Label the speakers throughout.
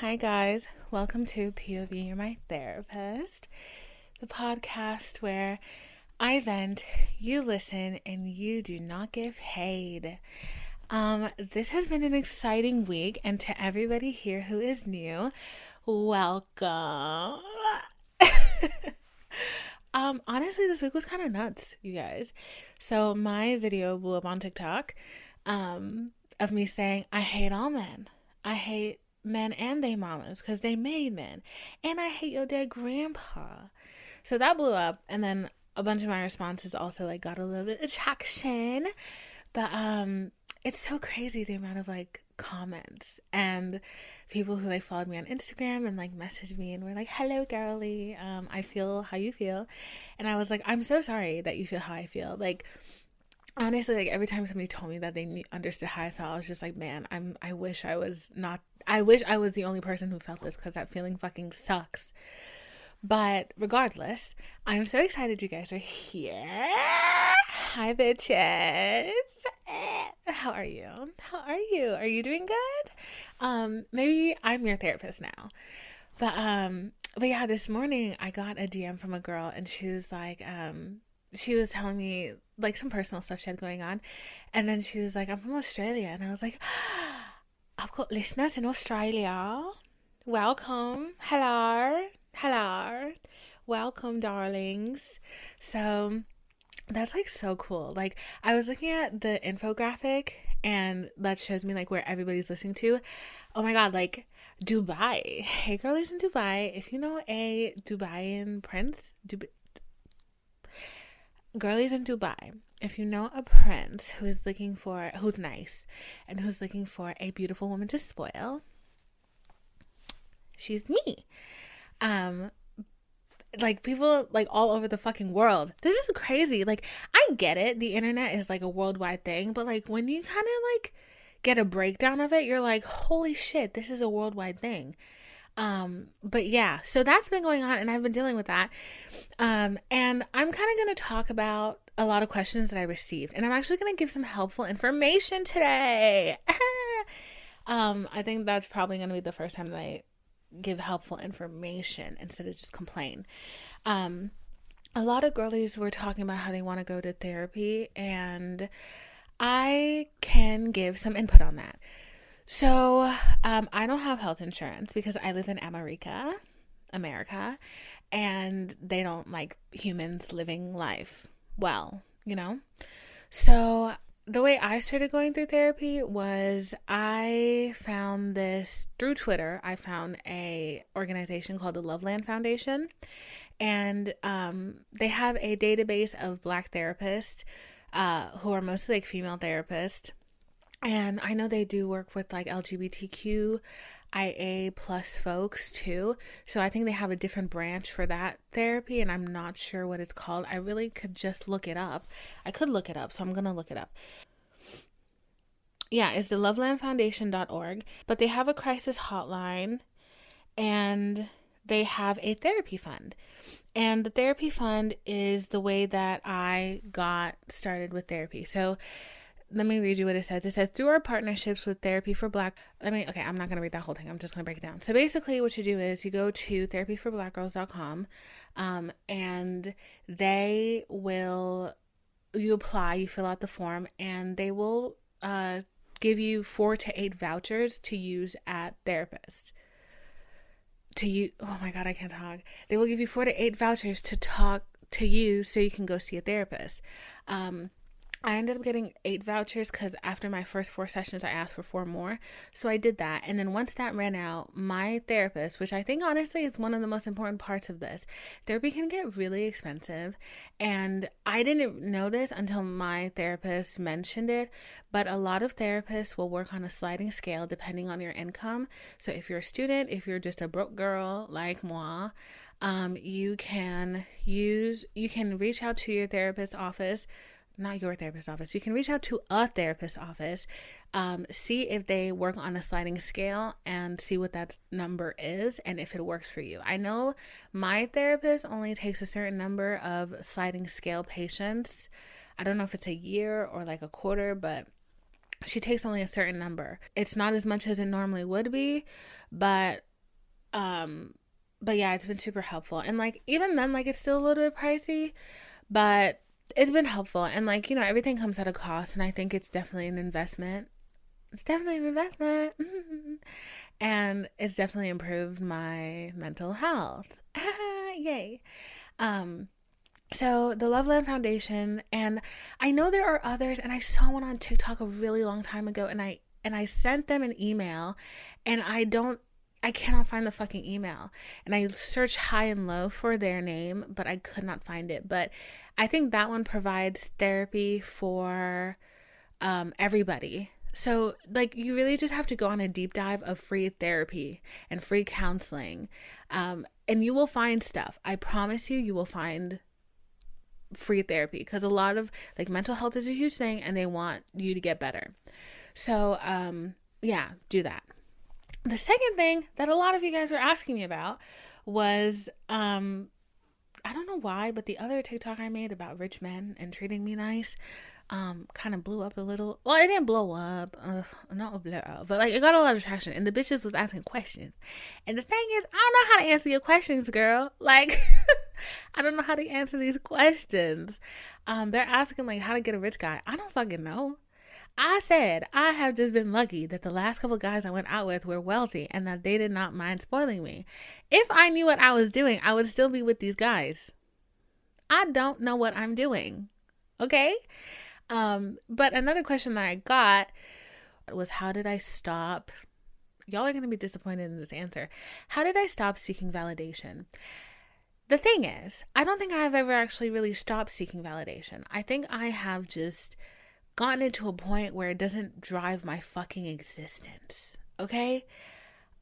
Speaker 1: Hi, guys. Welcome to POV You're My Therapist, the podcast where I vent, you listen, and you do not get paid. Um, this has been an exciting week, and to everybody here who is new, welcome. um, honestly, this week was kind of nuts, you guys. So my video blew up on TikTok, um, of me saying I hate all men. I hate men and they mamas because they made men. And I hate your dead grandpa. So that blew up. And then a bunch of my responses also like got a little bit of. But um it's so crazy the amount of like comments and people who like followed me on Instagram and like messaged me and were like, "Hello, girly. Um, I feel how you feel," and I was like, "I'm so sorry that you feel how I feel." Like, honestly, like every time somebody told me that they understood how I felt, I was just like, "Man, I'm. I wish I was not I wish I was the only person who felt this because that feeling fucking sucks. But regardless, I'm so excited you guys are here. Hi, bitches. How are you? How are you? Are you doing good? Um, maybe I'm your therapist now. But um, but yeah, this morning I got a DM from a girl and she was like, um, she was telling me like some personal stuff she had going on, and then she was like, I'm from Australia, and I was like. I've got listeners in Australia. Welcome. Hello. Hello. Welcome, darlings. So that's like so cool. Like I was looking at the infographic and that shows me like where everybody's listening to. Oh my god, like Dubai. Hey girlies in Dubai. If you know a Dubaian prince, Dubai girlies in Dubai if you know a prince who is looking for who's nice and who's looking for a beautiful woman to spoil she's me. Um like people like all over the fucking world. This is crazy. Like i get it. The internet is like a worldwide thing but like when you kind of like get a breakdown of it you're like holy shit this is a worldwide thing. Um, but yeah, so that's been going on and I've been dealing with that. Um, and I'm kind of going to talk about a lot of questions that I received, and I'm actually going to give some helpful information today. um, I think that's probably going to be the first time that I give helpful information instead of just complain. Um, a lot of girlies were talking about how they want to go to therapy, and I can give some input on that. So, um, I don't have health insurance because I live in America, America, and they don't like humans living life well, you know? So, the way I started going through therapy was I found this through Twitter. I found a organization called the Loveland Foundation, and um, they have a database of Black therapists uh, who are mostly like female therapists and I know they do work with like LGBTQ IA plus folks too. So I think they have a different branch for that therapy and I'm not sure what it's called. I really could just look it up. I could look it up, so I'm to look it up. Yeah, it's the lovelandfoundation.org, but they have a crisis hotline and they have a therapy fund. And the therapy fund is the way that I got started with therapy. So let me read you what it says. It says through our partnerships with Therapy for Black. Let me okay, I'm not gonna read that whole thing. I'm just gonna break it down. So basically, what you do is you go to therapyforblackgirls.com, um, and they will you apply, you fill out the form, and they will uh give you four to eight vouchers to use at therapist. To you, oh my god, I can't talk. They will give you four to eight vouchers to talk to you so you can go see a therapist. Um, I ended up getting eight vouchers because after my first four sessions, I asked for four more. So I did that. And then once that ran out, my therapist, which I think honestly is one of the most important parts of this, therapy can get really expensive. And I didn't know this until my therapist mentioned it. But a lot of therapists will work on a sliding scale depending on your income. So if you're a student, if you're just a broke girl like moi, um, you can use, you can reach out to your therapist's office not your therapist office. You can reach out to a therapist office, um, see if they work on a sliding scale and see what that number is and if it works for you. I know my therapist only takes a certain number of sliding scale patients. I don't know if it's a year or like a quarter, but she takes only a certain number. It's not as much as it normally would be, but Um, but yeah, it's been super helpful. And like even then, like it's still a little bit pricey, but it's been helpful. And like, you know, everything comes at a cost and I think it's definitely an investment. It's definitely an investment. and it's definitely improved my mental health. Yay. Um so the Loveland Foundation and I know there are others and I saw one on TikTok a really long time ago and I and I sent them an email and I don't I cannot find the fucking email. And I searched high and low for their name, but I could not find it. But I think that one provides therapy for um, everybody. So, like, you really just have to go on a deep dive of free therapy and free counseling. Um, and you will find stuff. I promise you, you will find free therapy because a lot of like mental health is a huge thing and they want you to get better. So, um, yeah, do that. The second thing that a lot of you guys were asking me about was um I don't know why, but the other TikTok I made about rich men and treating me nice um kind of blew up a little. Well, it didn't blow up, not blow up, but like it got a lot of traction, and the bitches was asking questions. And the thing is, I don't know how to answer your questions, girl. Like, I don't know how to answer these questions. Um, they're asking like how to get a rich guy. I don't fucking know. I said I have just been lucky that the last couple guys I went out with were wealthy and that they did not mind spoiling me. If I knew what I was doing, I would still be with these guys. I don't know what I'm doing. Okay? Um, but another question that I got was how did I stop? Y'all are going to be disappointed in this answer. How did I stop seeking validation? The thing is, I don't think I've ever actually really stopped seeking validation. I think I have just gotten it to a point where it doesn't drive my fucking existence. Okay?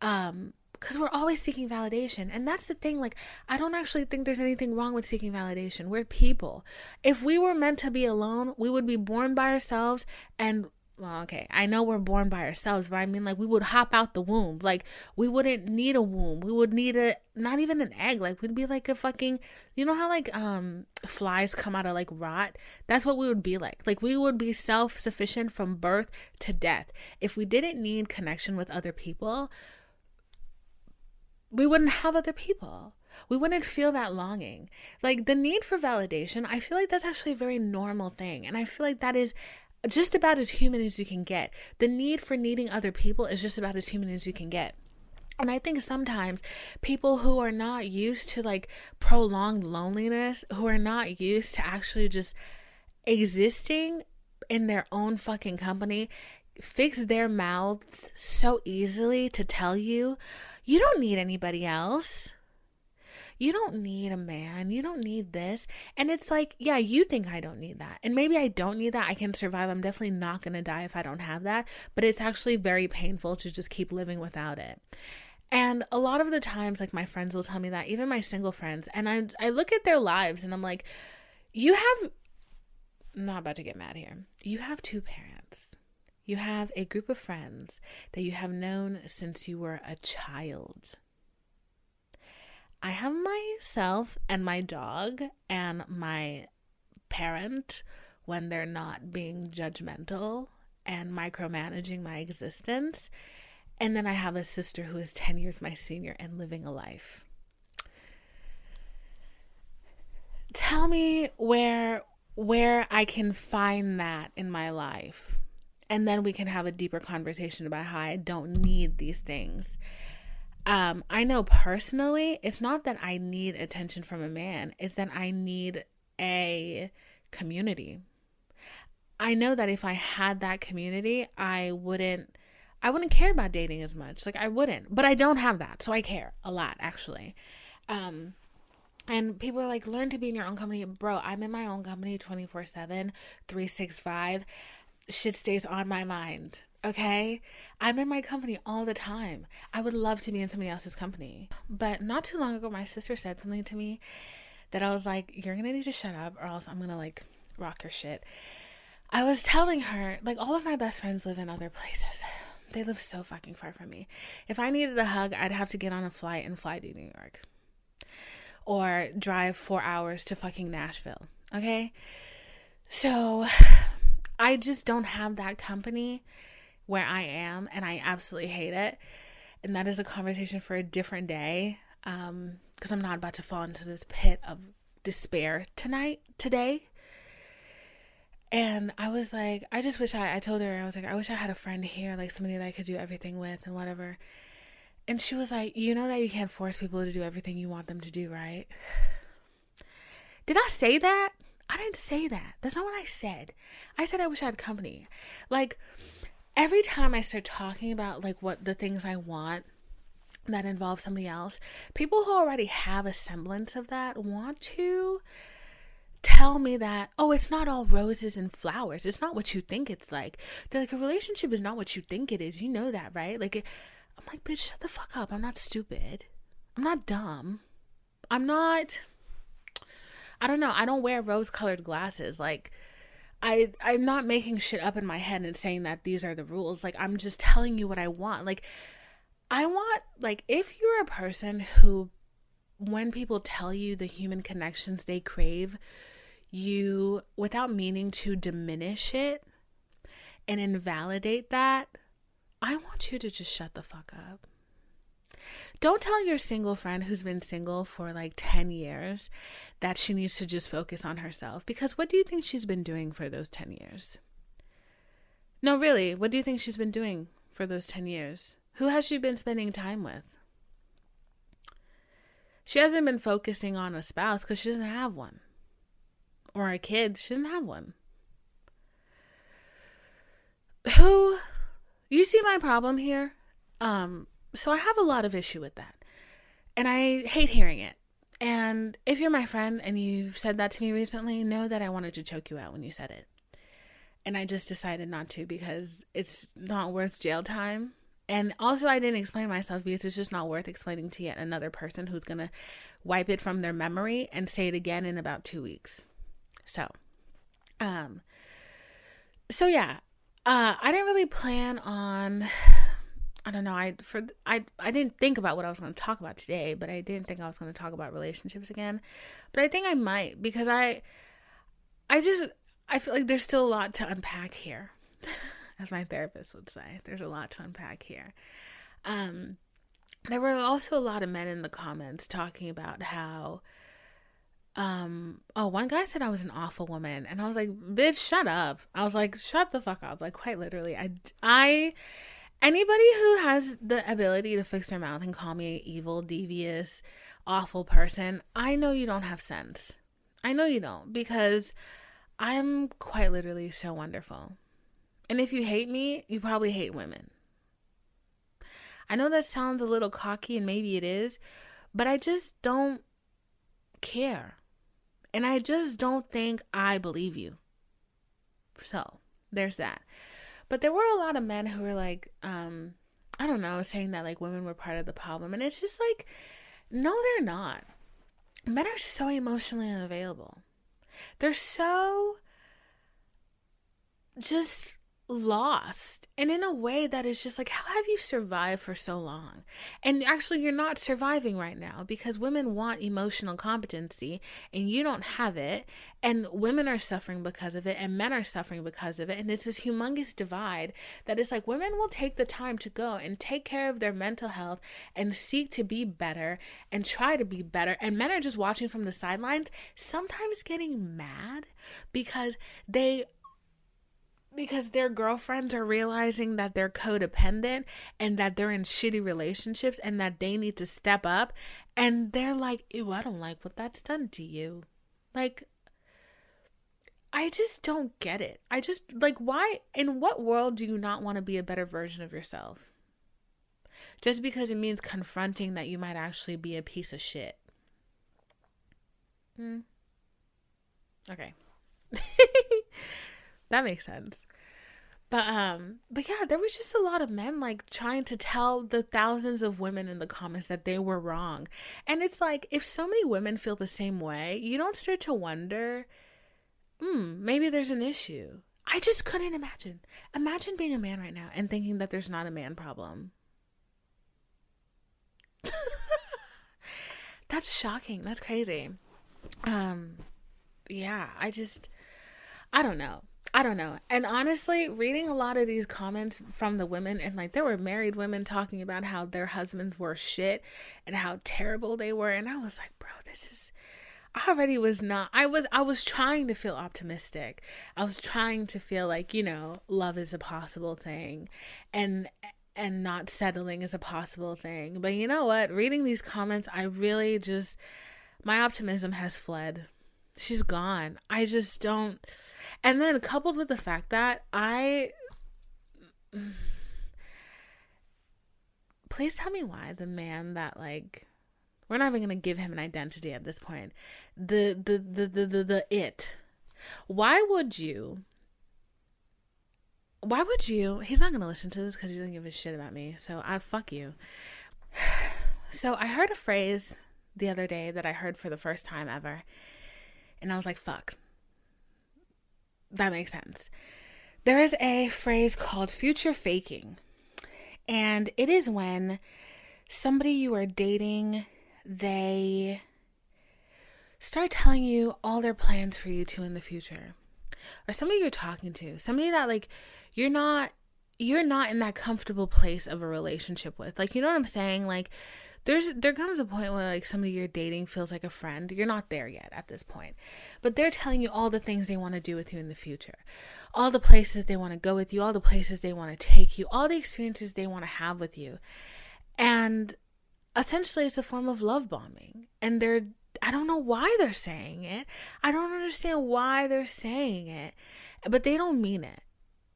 Speaker 1: Um, because we're always seeking validation. And that's the thing. Like, I don't actually think there's anything wrong with seeking validation. We're people. If we were meant to be alone, we would be born by ourselves and well, okay, I know we're born by ourselves, but I mean, like, we would hop out the womb. Like, we wouldn't need a womb. We would need a, not even an egg. Like, we'd be like a fucking, you know how, like, um, flies come out of, like, rot? That's what we would be like. Like, we would be self sufficient from birth to death. If we didn't need connection with other people, we wouldn't have other people. We wouldn't feel that longing. Like, the need for validation, I feel like that's actually a very normal thing. And I feel like that is just about as human as you can get. The need for needing other people is just about as human as you can get. And I think sometimes people who are not used to like prolonged loneliness, who are not used to actually just existing in their own fucking company, fix their mouths so easily to tell you, you don't need anybody else you don't need a man. You don't need this. And it's like, yeah, you think I don't need that. And maybe I don't need that. I can survive. I'm definitely not going to die if I don't have that. But it's actually very painful to just keep living without it. And a lot of the times, like my friends will tell me that, even my single friends, and I I look at their lives and I'm like, you have I'm not about to get mad here. You have two parents. You have a group of friends that you have known since you were a child. I have myself and my dog and my parent when they're not being judgmental and micromanaging my existence. And then I have a sister who is 10 years my senior and living a life. Tell me where where I can find that in my life. And then we can have a deeper conversation about how I don't need these things. Um, I know personally, it's not that I need attention from a man, it's that I need a community. I know that if I had that community, I wouldn't I wouldn't care about dating as much. Like I wouldn't. But I don't have that. So I care a lot actually. Um and people are like, learn to be in your own company. Bro, I'm in my own company 24 7, 365. Shit stays on my mind. Okay? I'm in my company all the time. I would love to be in somebody else's company. But not too long ago, my sister said something to me that I was like, you're gonna need to shut up or else I'm gonna like rock your shit. I was telling her, like, all of my best friends live in other places. They live so fucking far from me. If I needed a hug, I'd have to get on a flight and fly to New York or drive four hours to fucking Nashville. Okay? So I just don't have that company where I am and I absolutely hate it. And that is a conversation for a different day. Um, because I'm not about to fall into this pit of despair tonight, today. And I was like, I just wish I, I told her, I was like, I wish I had a friend here, like somebody that I could do everything with and whatever. And she was like, You know that you can't force people to do everything you want them to do, right? Did I say that? I didn't say that. That's not what I said. I said I wish I had company. Like, every time I start talking about like what the things I want that involve somebody else, people who already have a semblance of that want to tell me that, oh, it's not all roses and flowers. It's not what you think it's like. They're like, a relationship is not what you think it is. You know that, right? Like, I'm like, bitch, shut the fuck up. I'm not stupid. I'm not dumb. I'm not. I don't know. I don't wear rose colored glasses. Like, I I'm not making shit up in my head and saying that these are the rules. Like I'm just telling you what I want. Like I want like if you're a person who when people tell you the human connections they crave, you without meaning to diminish it and invalidate that, I want you to just shut the fuck up. Don't tell your single friend who's been single for like 10 years that she needs to just focus on herself because what do you think she's been doing for those 10 years? No, really, what do you think she's been doing for those 10 years? Who has she been spending time with? She hasn't been focusing on a spouse because she doesn't have one. Or a kid, she doesn't have one. Who, you see my problem here? Um, so I have a lot of issue with that. And I hate hearing it. And if you're my friend and you've said that to me recently, know that I wanted to choke you out when you said it. And I just decided not to because it's not worth jail time. And also, I didn't explain myself because it's just not worth explaining to yet another person who's going to wipe it from their memory and say it again in about two weeks. So, um, so yeah, uh, I didn't really plan on I don't know. I for I I didn't think about what I was going to talk about today, but I didn't think I was going to talk about relationships again. But I think I might because I I just I feel like there's still a lot to unpack here. As my therapist would say, there's a lot to unpack here. Um there were also a lot of men in the comments talking about how um oh one guy said i was an awful woman and i was like bitch shut up i was like shut the fuck up like quite literally i i Anybody who has the ability to fix their mouth and call me an evil, devious, awful person, I know you don't have sense. I know you don't because I'm quite literally so wonderful. And if you hate me, you probably hate women. I know that sounds a little cocky and maybe it is, but I just don't care. And I just don't think I believe you. So, there's that. But there were a lot of men who were like, um, I don't know, saying that like women were part of the problem. And it's just like, no, they're not. Men are so emotionally unavailable. They're so just lost and in a way that is just like how have you survived for so long? And actually you're not surviving right now because women want emotional competency and you don't have it and women are suffering because of it and men are suffering because of it and it's this humongous divide that is like women will take the time to go and take care of their mental health and seek to be better and try to be better and men are just watching from the sidelines sometimes getting mad because they because their girlfriends are realizing that they're codependent and that they're in shitty relationships and that they need to step up. And they're like ew i don't like what that's done to you. Like i just don't get it. I just like why in what world do you not want to be a better version of yourself? Just because it means confronting that you might actually be a piece of shit. Hmm. Okay. That makes sense but um but yeah, there was just a lot of men like trying to tell the thousands of women in the comments that they were wrong. And it's like if so many women feel the same way, you don't start to wonder, hmm, maybe there's an issue. I just couldn't imagine. Imagine being a man right now and thinking that there's not a man problem. That's shocking. That's crazy. Um yeah, I just I don't know I don't know. And honestly, reading a lot of these comments from the women, and like there were married women talking about how their husbands were shit and how terrible they were. And I was like, bro, this is. I already was not. I was. I was trying to feel optimistic. I was trying to feel like you know, love is a possible thing, and and not settling is a possible thing. But you know what? Reading these comments, I really just my optimism has fled. She's gone. I just don't and then coupled with the fact that I please tell me why the man that like we're not even gonna give him an identity at this point. The the the the the, the it. Why would you why would you he's not gonna listen to this because he doesn't give a shit about me. So I fuck you. So I heard a phrase the other day that I heard for the first time ever. And I was like, fuck. That makes sense. There is a phrase called future faking, and it is when somebody you are dating they start telling you all their plans for you two in the future. Or somebody you're talking to somebody that like you're not you're not in that comfortable place of a relationship with. Like you know what i'm saying? Like there's there comes a point where like somebody you're dating feels like a friend. You're not there yet at this point. But they're telling you all the things they want to do with you in the future. All the places they want to go with you, all the places they want to take you, all the experiences they want to have with you. And essentially it's a form of love bombing. And they're I don't know why they're saying it. I don't understand why they're saying it. But they don't mean it.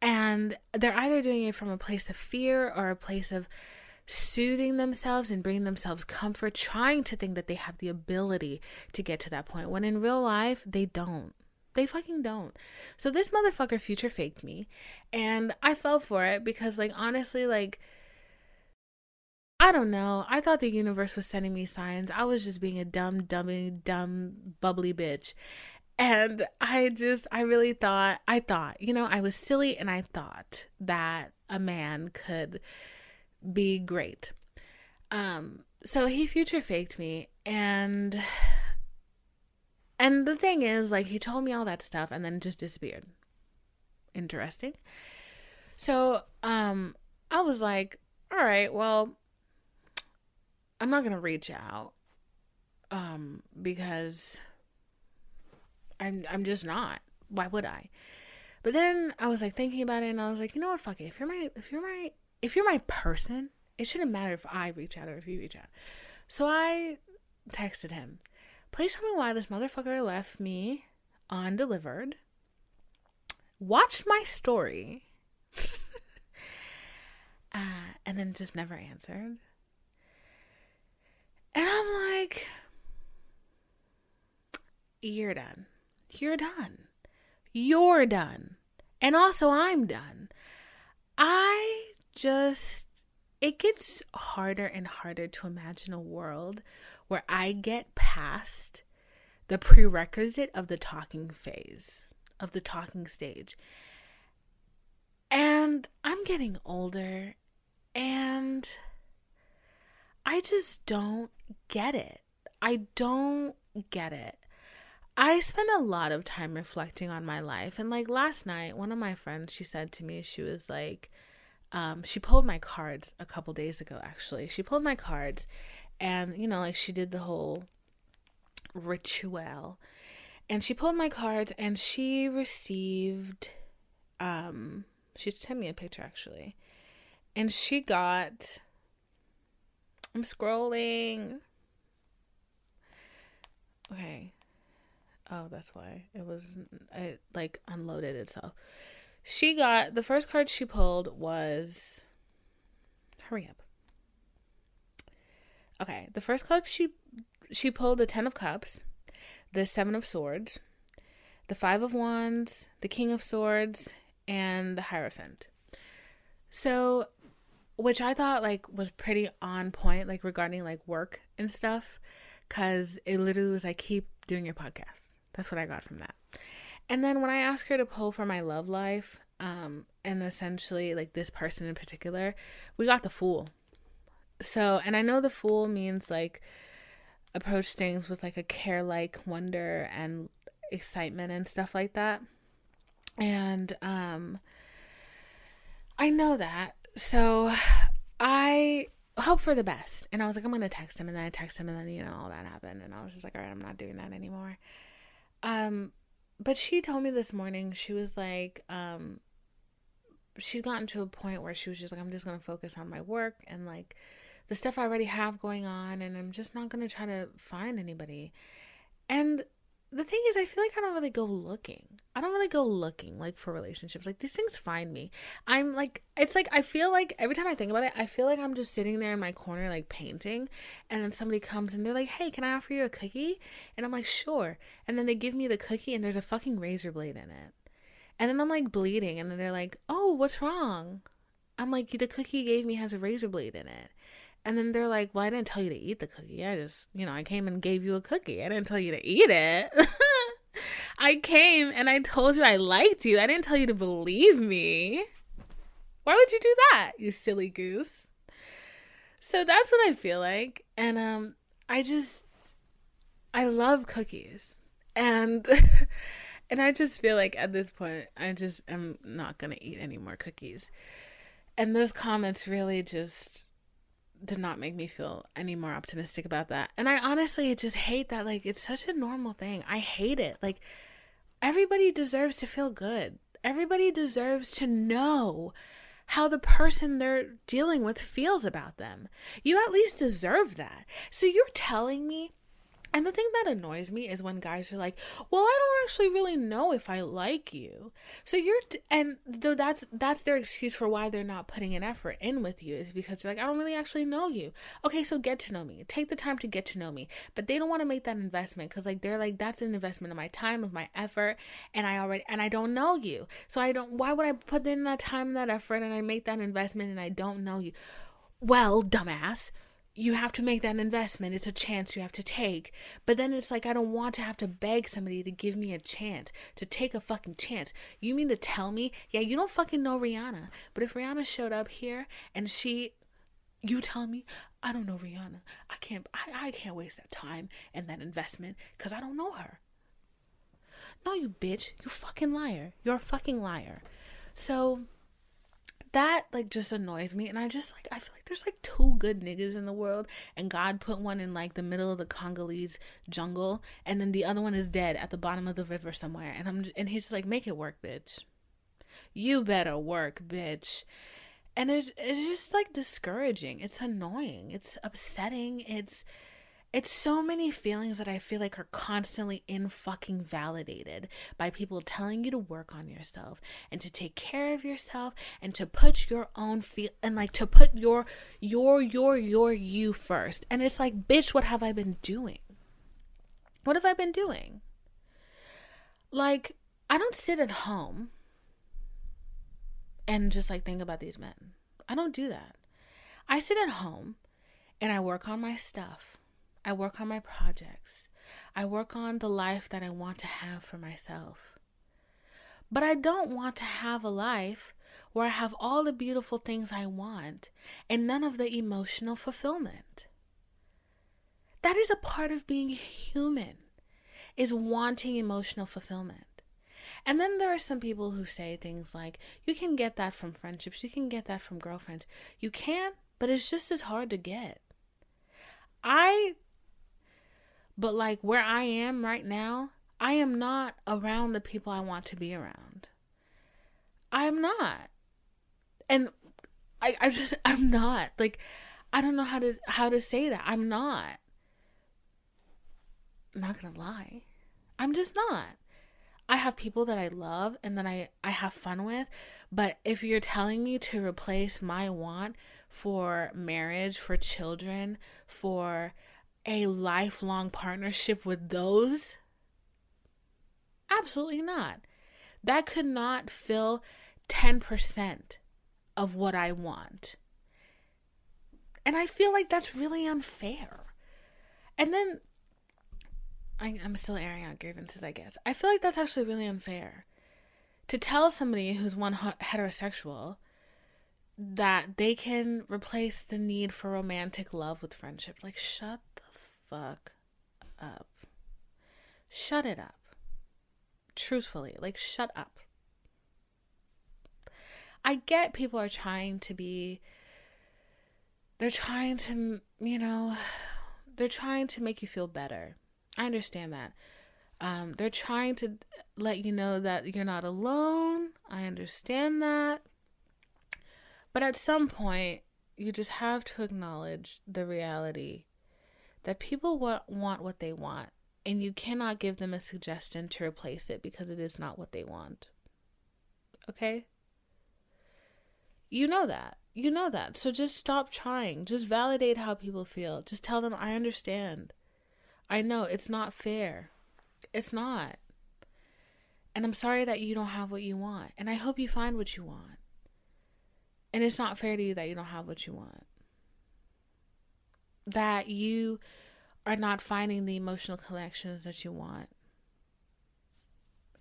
Speaker 1: And they're either doing it from a place of fear or a place of soothing themselves and bringing themselves comfort, trying to think that they have the ability to get to that point when in real life they don't. They fucking don't. So this motherfucker future faked me and I fell for it because like honestly like I don't know. I thought the universe was sending me signs. I was just being a dumb, dummy, dumb, bubbly bitch. And I just, I really thought, I thought, you know, I was silly and I thought that a man could be great. Um, so he future faked me and and the thing is like he told me all that stuff and then just disappeared. Interesting. So, um I was like, all right, well, I'm not going to reach out um because I'm I'm just not. Why would I? But then I was like thinking about it and I was like, you know what, fuck it. If you're my if you're my if you're my person, it shouldn't matter if I reach out or if you reach out. So I texted him, please tell me why this motherfucker left me undelivered, watched my story, uh, and then just never answered. And I'm like, you're done. You're done. You're done. And also, I'm done. I just it gets harder and harder to imagine a world where I get past the prerequisite of the talking phase, of the talking stage. And I'm getting older and I just don't get it. I don't get it. I spend a lot of time reflecting on my life. And like last night, one of my friends, she said to me, she was like, um, she pulled my cards a couple days ago, actually. She pulled my cards and, you know, like she did the whole ritual. And she pulled my cards and she received, um, she sent me a picture actually. And she got, I'm scrolling. Okay. Oh, that's why it was, it like unloaded itself. She got the first card she pulled was hurry up. Okay, the first card she she pulled the 10 of cups, the 7 of swords, the 5 of wands, the king of swords, and the hierophant. So which I thought like was pretty on point like regarding like work and stuff cuz it literally was like keep doing your podcast. That's what I got from that. And then when I asked her to pull for my love life, um, and essentially like this person in particular, we got the fool. So, and I know the fool means like approach things with like a care like wonder and excitement and stuff like that. And um I know that. So I hope for the best. And I was like, I'm gonna text him and then I text him and then, you know, all that happened and I was just like, all right, I'm not doing that anymore. Um but she told me this morning, she was like, um, she's gotten to a point where she was just like, I'm just gonna focus on my work and like the stuff I already have going on and I'm just not gonna try to find anybody. And the thing is, I feel like I don't really go looking. I don't really go looking like for relationships. Like these things find me. I'm like, it's like I feel like every time I think about it, I feel like I'm just sitting there in my corner like painting, and then somebody comes and they're like, "Hey, can I offer you a cookie?" And I'm like, "Sure." And then they give me the cookie, and there's a fucking razor blade in it, and then I'm like bleeding, and then they're like, "Oh, what's wrong?" I'm like, "The cookie you gave me has a razor blade in it." And then they're like, Well, I didn't tell you to eat the cookie. I just, you know, I came and gave you a cookie. I didn't tell you to eat it. I came and I told you I liked you. I didn't tell you to believe me. Why would you do that, you silly goose? So that's what I feel like. And um I just I love cookies. And and I just feel like at this point I just am not going to eat any more cookies. And those comments really just did not make me feel any more optimistic about that. And I honestly just hate that. Like, it's such a normal thing. I hate it. Like, everybody deserves to feel good, everybody deserves to know how the person they're dealing with feels about them. You at least deserve that. So you're telling me and the thing that annoys me is when guys are like, "Well, I don't actually really know if I like you." So you're t- and though that's that's their excuse for why they're not putting an effort in with you is because they're like, "I don't really actually know you." Okay, so get to know me. Take the time to get to know me. But they don't want to make that investment cuz like they're like that's an investment of my time, of my effort, and I already and I don't know you. So I don't why would I put in that time and that effort and I make that investment and I don't know you? Well, dumbass, you have to make that investment. It's a chance you have to take. But then it's like, I don't want to have to beg somebody to give me a chance, to take a fucking chance. You mean to tell me, yeah, you don't fucking know Rihanna. But if Rihanna showed up here and she, you tell me, I don't know Rihanna. I can't, I, I can't waste that time and that investment because I don't know her. No, you bitch. You fucking liar. You're a fucking liar. So that like just annoys me and i just like i feel like there's like two good niggas in the world and god put one in like the middle of the congolese jungle and then the other one is dead at the bottom of the river somewhere and i'm and he's just like make it work bitch. You better work bitch. And it's, it's just like discouraging. It's annoying. It's upsetting. It's it's so many feelings that I feel like are constantly in fucking validated by people telling you to work on yourself and to take care of yourself and to put your own feel and like to put your your your your you first. And it's like, bitch, what have I been doing? What have I been doing? Like, I don't sit at home and just like think about these men. I don't do that. I sit at home and I work on my stuff. I work on my projects. I work on the life that I want to have for myself. But I don't want to have a life where I have all the beautiful things I want and none of the emotional fulfillment. That is a part of being human, is wanting emotional fulfillment. And then there are some people who say things like, you can get that from friendships, you can get that from girlfriends. You can, but it's just as hard to get. I but like where I am right now, I am not around the people I want to be around. I am not. And I I just I'm not. Like I don't know how to how to say that. I'm not. I'm not to lie. I'm just not. I have people that I love and that I, I have fun with. But if you're telling me to replace my want for marriage, for children, for a lifelong partnership with those? Absolutely not. That could not fill 10% of what I want. And I feel like that's really unfair. And then I, am still airing out grievances, I guess. I feel like that's actually really unfair. To tell somebody who's one heterosexual that they can replace the need for romantic love with friendship. Like, shut fuck up. Shut it up. Truthfully, like, shut up. I get people are trying to be, they're trying to, you know, they're trying to make you feel better. I understand that. Um, they're trying to let you know that you're not alone. I understand that. But at some point, you just have to acknowledge the reality that people want, what they want, and you cannot give them a suggestion to replace it because it is not what they want. Okay? You know that. You know that. So just stop trying. Just validate how people feel. Just tell them, I understand. I know it's not fair. It's not. And I'm sorry that you don't have what you want. And I hope you find what you want. And it's not fair to you that you don't have what you want. That you are not finding the emotional connections that you want.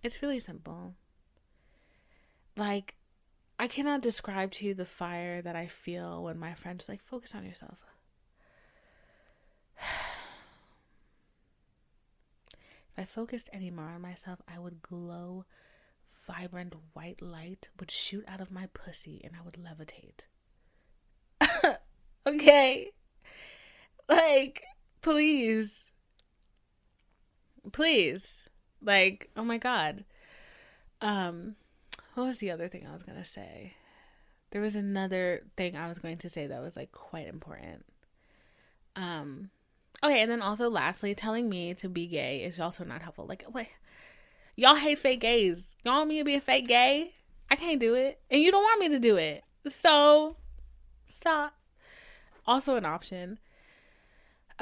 Speaker 1: It's really simple. Like, I cannot describe to you the fire that I feel when my friends like focus on yourself. if I focused any more on myself, I would glow vibrant white light would shoot out of my pussy and I would levitate. okay. Like, please. Please. Like, oh my god. Um what was the other thing I was going to say? There was another thing I was going to say that was like quite important. Um okay, and then also lastly, telling me to be gay is also not helpful. Like what y'all hate fake gays. Y'all want me to be a fake gay? I can't do it. And you don't want me to do it. So stop. Also an option.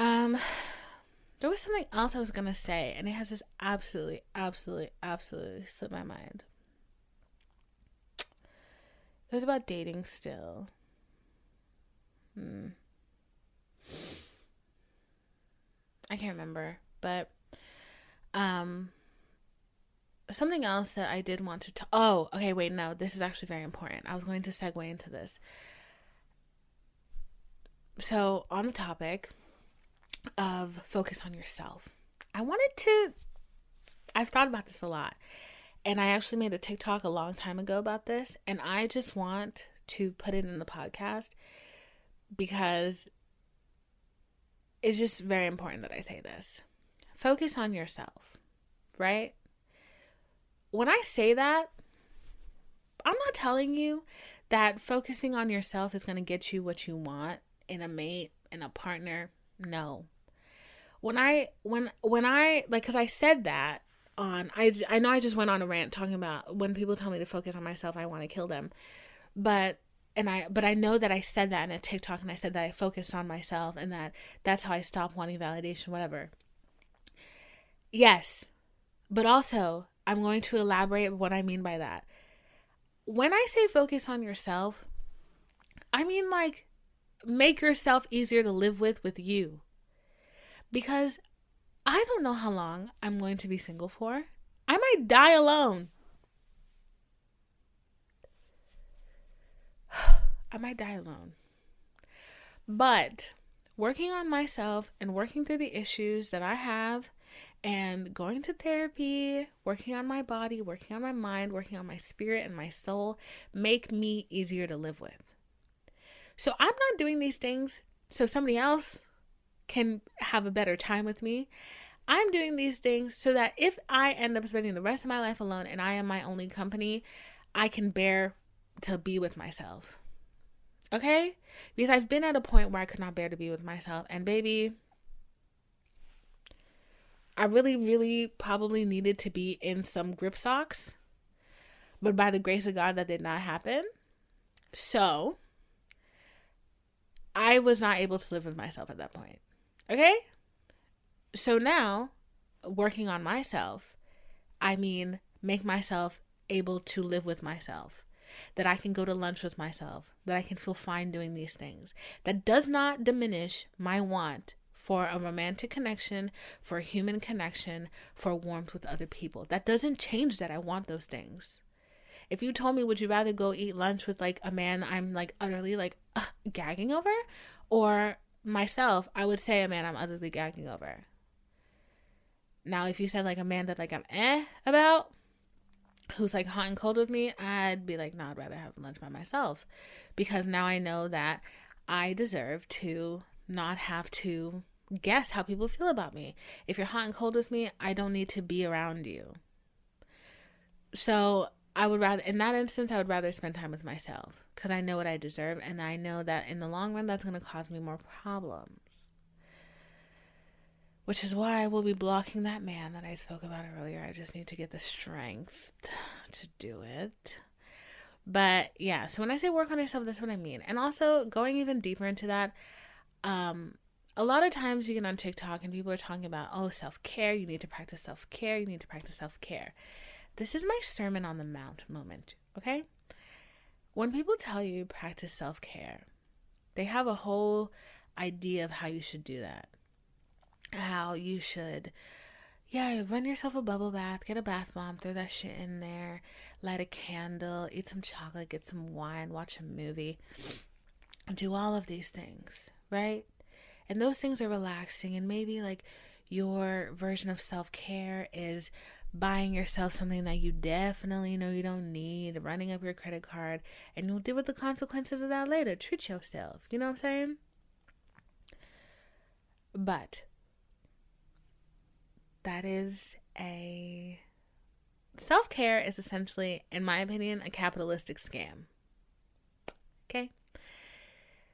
Speaker 1: Um there was something else I was gonna say, and it has just absolutely, absolutely, absolutely slipped my mind. It was about dating still. Hmm. I can't remember, but um something else that I did want to talk. Oh, okay, wait, no, this is actually very important. I was going to segue into this. So, on the topic of focus on yourself, I wanted to I've thought about this a lot. And I actually made a TikTok a long time ago about this. And I just want to put it in the podcast because it's just very important that I say this. Focus on yourself, right? When I say that, I'm not telling you that focusing on yourself is going to get you what you want in a mate, in a partner. No. When I when when I like cuz I said that on I I know I just went on a rant talking about when people tell me to focus on myself, I want to kill them. But and I but I know that I said that in a TikTok and I said that I focused on myself and that that's how I stopped wanting validation whatever. Yes. But also, I'm going to elaborate what I mean by that. When I say focus on yourself, I mean like make yourself easier to live with with you. Because I don't know how long I'm going to be single for. I might die alone. I might die alone. But working on myself and working through the issues that I have and going to therapy, working on my body, working on my mind, working on my spirit and my soul make me easier to live with. So I'm not doing these things so somebody else can have a better time with me. I'm doing these things so that if I end up spending the rest of my life alone and I am my only company, I can bear to be with myself. Okay? Because I've been at a point where I could not bear to be with myself. And baby, I really, really probably needed to be in some grip socks. But by the grace of God, that did not happen. So, I was not able to live with myself at that point. Okay? So now, working on myself, I mean, make myself able to live with myself. That I can go to lunch with myself, that I can feel fine doing these things. That does not diminish my want for a romantic connection, for a human connection, for warmth with other people. That doesn't change that I want those things. If you told me, would you rather go eat lunch with like a man I'm like utterly like uh, gagging over, or myself, I would say a man I'm utterly gagging over. Now, if you said like a man that like I'm eh about, who's like hot and cold with me, I'd be like, no, I'd rather have lunch by myself because now I know that I deserve to not have to guess how people feel about me. If you're hot and cold with me, I don't need to be around you. So I would rather, in that instance, I would rather spend time with myself because I know what I deserve and I know that in the long run, that's going to cause me more problems. Which is why I will be blocking that man that I spoke about earlier. I just need to get the strength to do it. But yeah, so when I say work on yourself, that's what I mean. And also going even deeper into that, um, a lot of times you get on TikTok and people are talking about, oh, self care, you need to practice self care, you need to practice self care. This is my Sermon on the Mount moment, okay? When people tell you practice self care, they have a whole idea of how you should do that. How you should, yeah, run yourself a bubble bath, get a bath bomb, throw that shit in there, light a candle, eat some chocolate, get some wine, watch a movie, do all of these things, right? And those things are relaxing, and maybe like your version of self care is buying yourself something that you definitely know you don't need, running up your credit card, and you'll deal with the consequences of that later. Treat yourself. You know what I'm saying? But that is a self care is essentially, in my opinion, a capitalistic scam. Okay?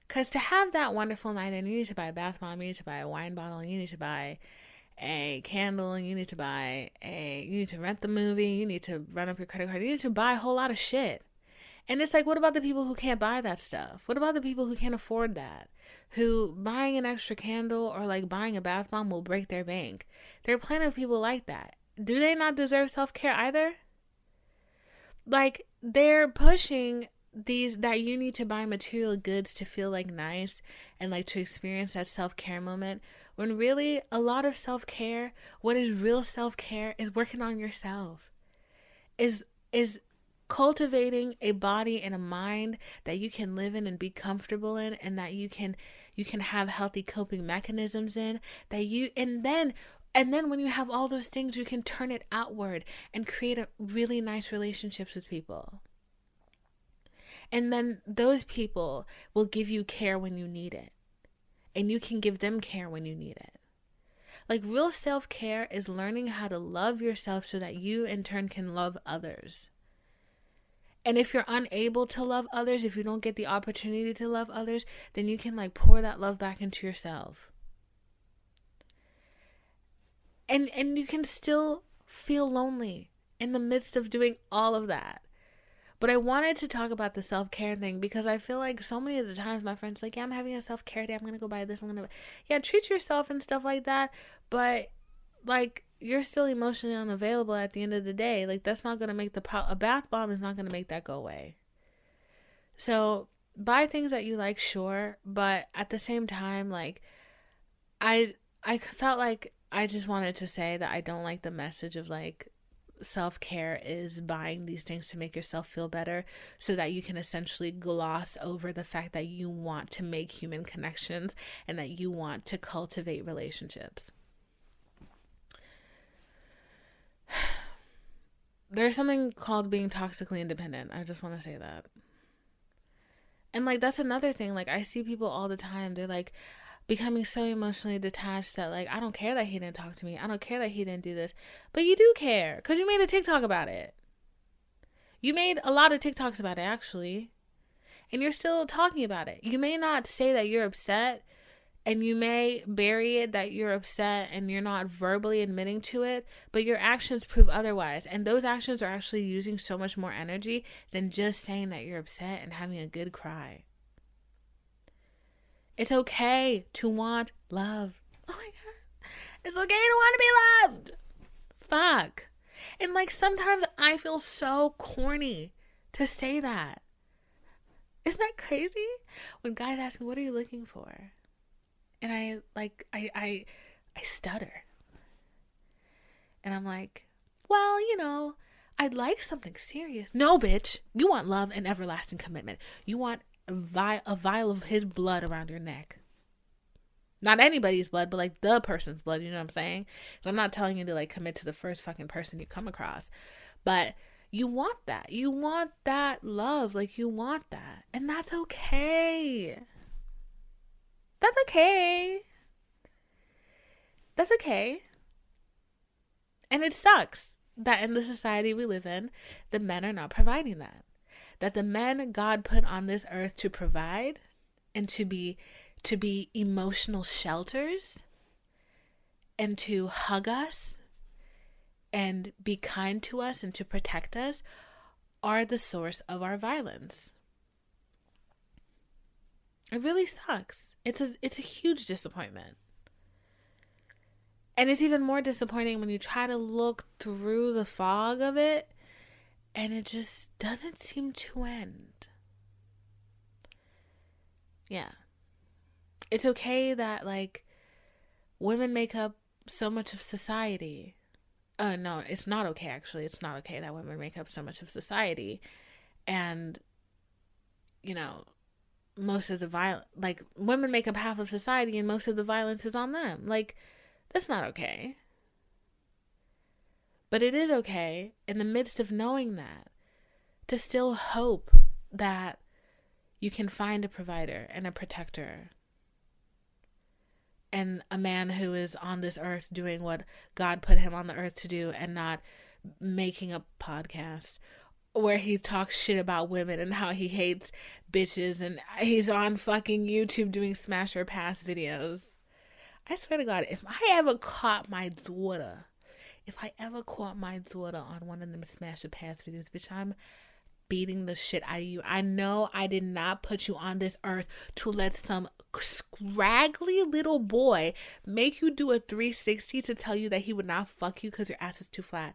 Speaker 1: Because to have that wonderful night, and you need to buy a bath bomb, you need to buy a wine bottle, you need to buy a candle, and you need to buy a, you need to rent the movie, you need to run up your credit card, you need to buy a whole lot of shit. And it's like, what about the people who can't buy that stuff? What about the people who can't afford that? Who buying an extra candle or like buying a bath bomb will break their bank? There are plenty of people like that. Do they not deserve self care either? Like, they're pushing these that you need to buy material goods to feel like nice and like to experience that self-care moment when really a lot of self-care what is real self-care is working on yourself is is cultivating a body and a mind that you can live in and be comfortable in and that you can you can have healthy coping mechanisms in that you and then and then when you have all those things you can turn it outward and create a really nice relationships with people and then those people will give you care when you need it. And you can give them care when you need it. Like real self care is learning how to love yourself so that you in turn can love others. And if you're unable to love others, if you don't get the opportunity to love others, then you can like pour that love back into yourself. And and you can still feel lonely in the midst of doing all of that. But I wanted to talk about the self care thing because I feel like so many of the times my friends like, yeah, I'm having a self care day. I'm gonna go buy this. I'm gonna, yeah, treat yourself and stuff like that. But like, you're still emotionally unavailable at the end of the day. Like, that's not gonna make the pro- a bath bomb is not gonna make that go away. So buy things that you like, sure, but at the same time, like, I I felt like I just wanted to say that I don't like the message of like self care is buying these things to make yourself feel better so that you can essentially gloss over the fact that you want to make human connections and that you want to cultivate relationships. There's something called being toxically independent. I just want to say that. And like that's another thing. Like I see people all the time. They're like, becoming so emotionally detached that like I don't care that he didn't talk to me. I don't care that he didn't do this. But you do care cuz you made a TikTok about it. You made a lot of TikToks about it actually. And you're still talking about it. You may not say that you're upset and you may bury it that you're upset and you're not verbally admitting to it, but your actions prove otherwise. And those actions are actually using so much more energy than just saying that you're upset and having a good cry. It's okay to want love. Oh my god. It's okay to want to be loved. Fuck. And like sometimes I feel so corny to say that. Isn't that crazy? When guys ask me, "What are you looking for?" and I like I I I stutter. And I'm like, "Well, you know, I'd like something serious." No, bitch. You want love and everlasting commitment. You want a vial, a vial of his blood around your neck. Not anybody's blood, but like the person's blood. You know what I'm saying? So I'm not telling you to like commit to the first fucking person you come across, but You want that. You want that love. Like, you want that. And that's okay. That's okay. That's okay. And it sucks that in the society we live in, the men are not providing that. That the men God put on this earth to provide and to be to be emotional shelters and to hug us and be kind to us and to protect us are the source of our violence. It really sucks. It's a it's a huge disappointment. And it's even more disappointing when you try to look through the fog of it and it just doesn't seem to end. Yeah. It's okay that like women make up so much of society. Uh no, it's not okay actually. It's not okay that women make up so much of society. And you know, most of the violence like women make up half of society and most of the violence is on them. Like that's not okay. But it is okay in the midst of knowing that to still hope that you can find a provider and a protector and a man who is on this earth doing what God put him on the earth to do and not making a podcast where he talks shit about women and how he hates bitches and he's on fucking YouTube doing smash or pass videos. I swear to God, if I ever caught my daughter, if I ever caught my daughter on one of them smash or pass videos, bitch, I'm beating the shit out of you. I know I did not put you on this earth to let some scraggly little boy make you do a 360 to tell you that he would not fuck you because your ass is too flat.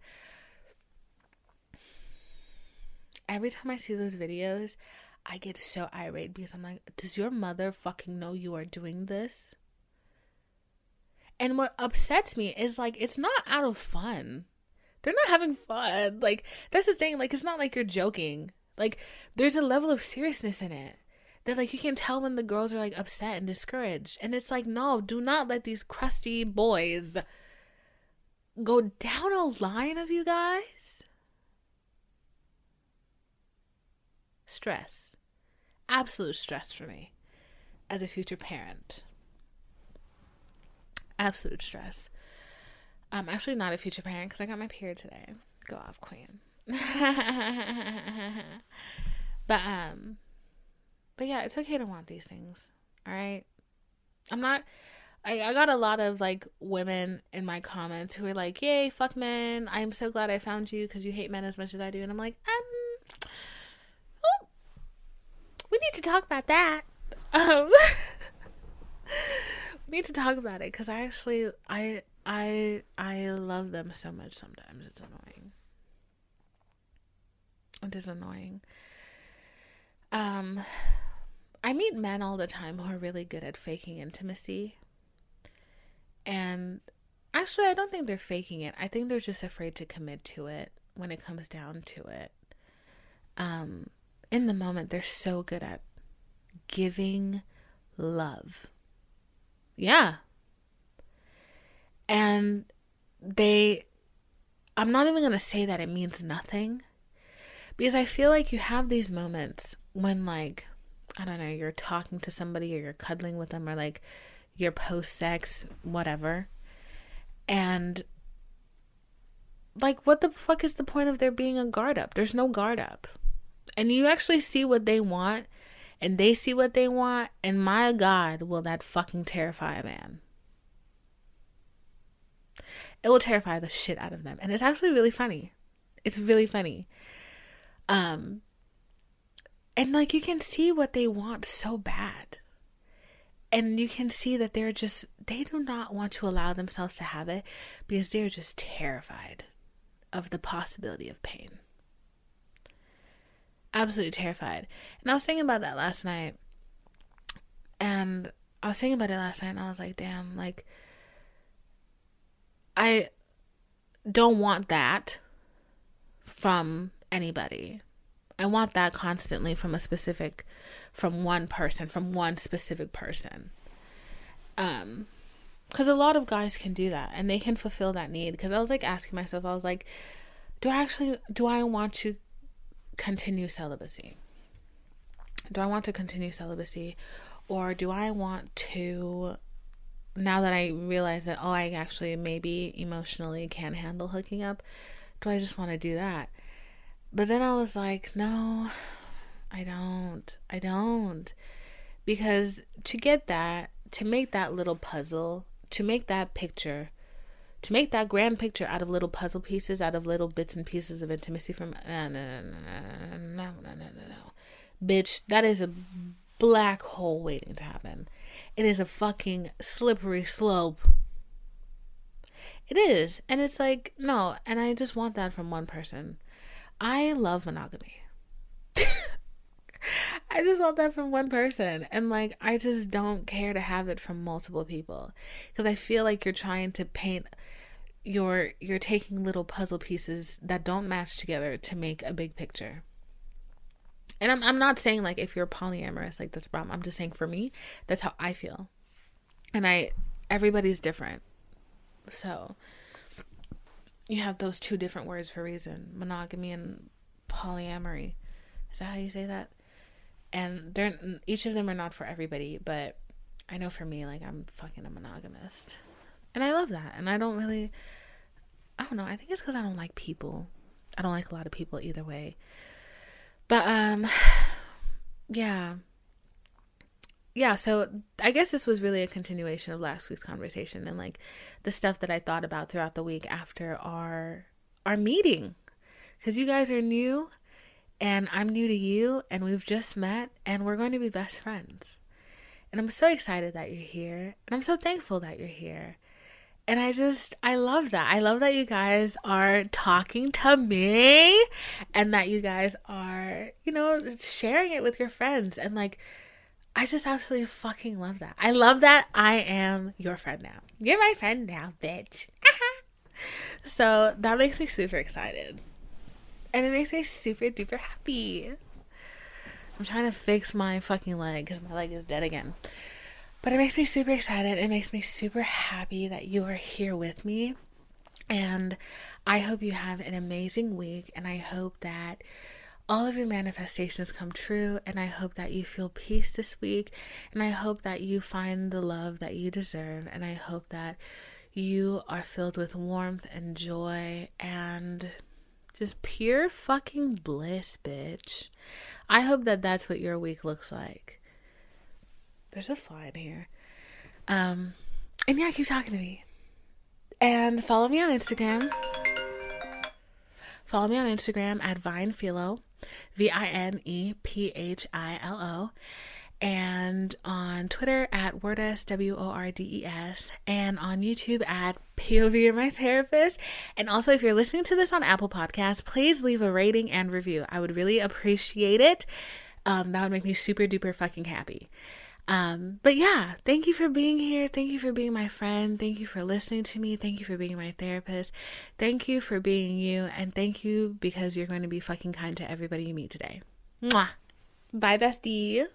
Speaker 1: Every time I see those videos, I get so irate because I'm like, does your mother fucking know you are doing this? And what upsets me is like, it's not out of fun. They're not having fun. Like, that's the thing. Like, it's not like you're joking. Like, there's a level of seriousness in it that, like, you can tell when the girls are, like, upset and discouraged. And it's like, no, do not let these crusty boys go down a line of you guys. Stress. Absolute stress for me as a future parent absolute stress. I'm actually not a future parent because I got my period today. Go off, queen. but um, but yeah, it's okay to want these things. All right, I'm not. I, I got a lot of like women in my comments who are like, "Yay, fuck men! I'm so glad I found you because you hate men as much as I do." And I'm like, um, oh, we need to talk about that. Um, need to talk about it because I actually I I I love them so much. Sometimes it's annoying. It is annoying. Um, I meet men all the time who are really good at faking intimacy, and actually, I don't think they're faking it. I think they're just afraid to commit to it when it comes down to it. Um, in the moment, they're so good at giving love yeah. And they, I'm not even going to say that it means nothing because I feel like you have these moments when, like, I don't know, you're talking to somebody or you're cuddling with them or like you're post sex, whatever. And like, what the fuck is the point of there being a guard up? There's no guard up. And you actually see what they want and they see what they want, and my God, will that fucking terrify a man. It will terrify the shit out of them. And it's actually really funny. It's really funny. Um, and like you can see what they want so bad. And you can see that they're just, they do not want to allow themselves to have it because they're just terrified of the possibility of pain absolutely terrified. And I was thinking about that last night. And I was thinking about it last night and I was like, damn, like I don't want that from anybody. I want that constantly from a specific from one person, from one specific person. Um cuz a lot of guys can do that and they can fulfill that need cuz I was like asking myself I was like do I actually do I want to continue celibacy? Do I want to continue celibacy or do I want to now that I realize that oh I actually maybe emotionally can't handle hooking up, do I just want to do that? But then I was like, no, I don't. I don't. Because to get that, to make that little puzzle, to make that picture, to make that grand picture out of little puzzle pieces, out of little bits and pieces of intimacy from uh, no, no, no, no, no, no, no, bitch, that is a black hole waiting to happen. It is a fucking slippery slope. It is, and it's like no, and I just want that from one person. I love monogamy. I just want that from one person. And like, I just don't care to have it from multiple people. Because I feel like you're trying to paint you're you're taking little puzzle pieces that don't match together to make a big picture. And I'm I'm not saying like if you're polyamorous, like that's a problem. I'm just saying for me, that's how I feel. And I everybody's different. So you have those two different words for reason monogamy and polyamory. Is that how you say that? And they're each of them are not for everybody, but I know for me, like I'm fucking a monogamist. And I love that. And I don't really I don't know, I think it's because I don't like people. I don't like a lot of people either way. But um yeah yeah, so I guess this was really a continuation of last week's conversation and like the stuff that I thought about throughout the week after our our meeting. Cuz you guys are new and I'm new to you and we've just met and we're going to be best friends. And I'm so excited that you're here and I'm so thankful that you're here. And I just, I love that. I love that you guys are talking to me and that you guys are, you know, sharing it with your friends and like I just absolutely fucking love that. I love that I am your friend now. You're my friend now, bitch. so that makes me super excited. And it makes me super duper happy. I'm trying to fix my fucking leg because my leg is dead again. But it makes me super excited. It makes me super happy that you are here with me. And I hope you have an amazing week. And I hope that all of your manifestations come true. And I hope that you feel peace this week. And I hope that you find the love that you deserve. And I hope that you are filled with warmth and joy and just pure fucking bliss, bitch. I hope that that's what your week looks like. There's a fly in here. Um, and yeah, keep talking to me. And follow me on Instagram. Follow me on Instagram at VinePhilo. V I N E P H I L O. And on Twitter at Wordes, W O R D E S. And on YouTube at POV you're my therapist. And also, if you're listening to this on Apple Podcasts, please leave a rating and review. I would really appreciate it. Um, that would make me super duper fucking happy. Um, but yeah, thank you for being here. Thank you for being my friend. Thank you for listening to me. Thank you for being my therapist. Thank you for being you. And thank you because you're going to be fucking kind to everybody you meet today. Mwah. Bye, bestie.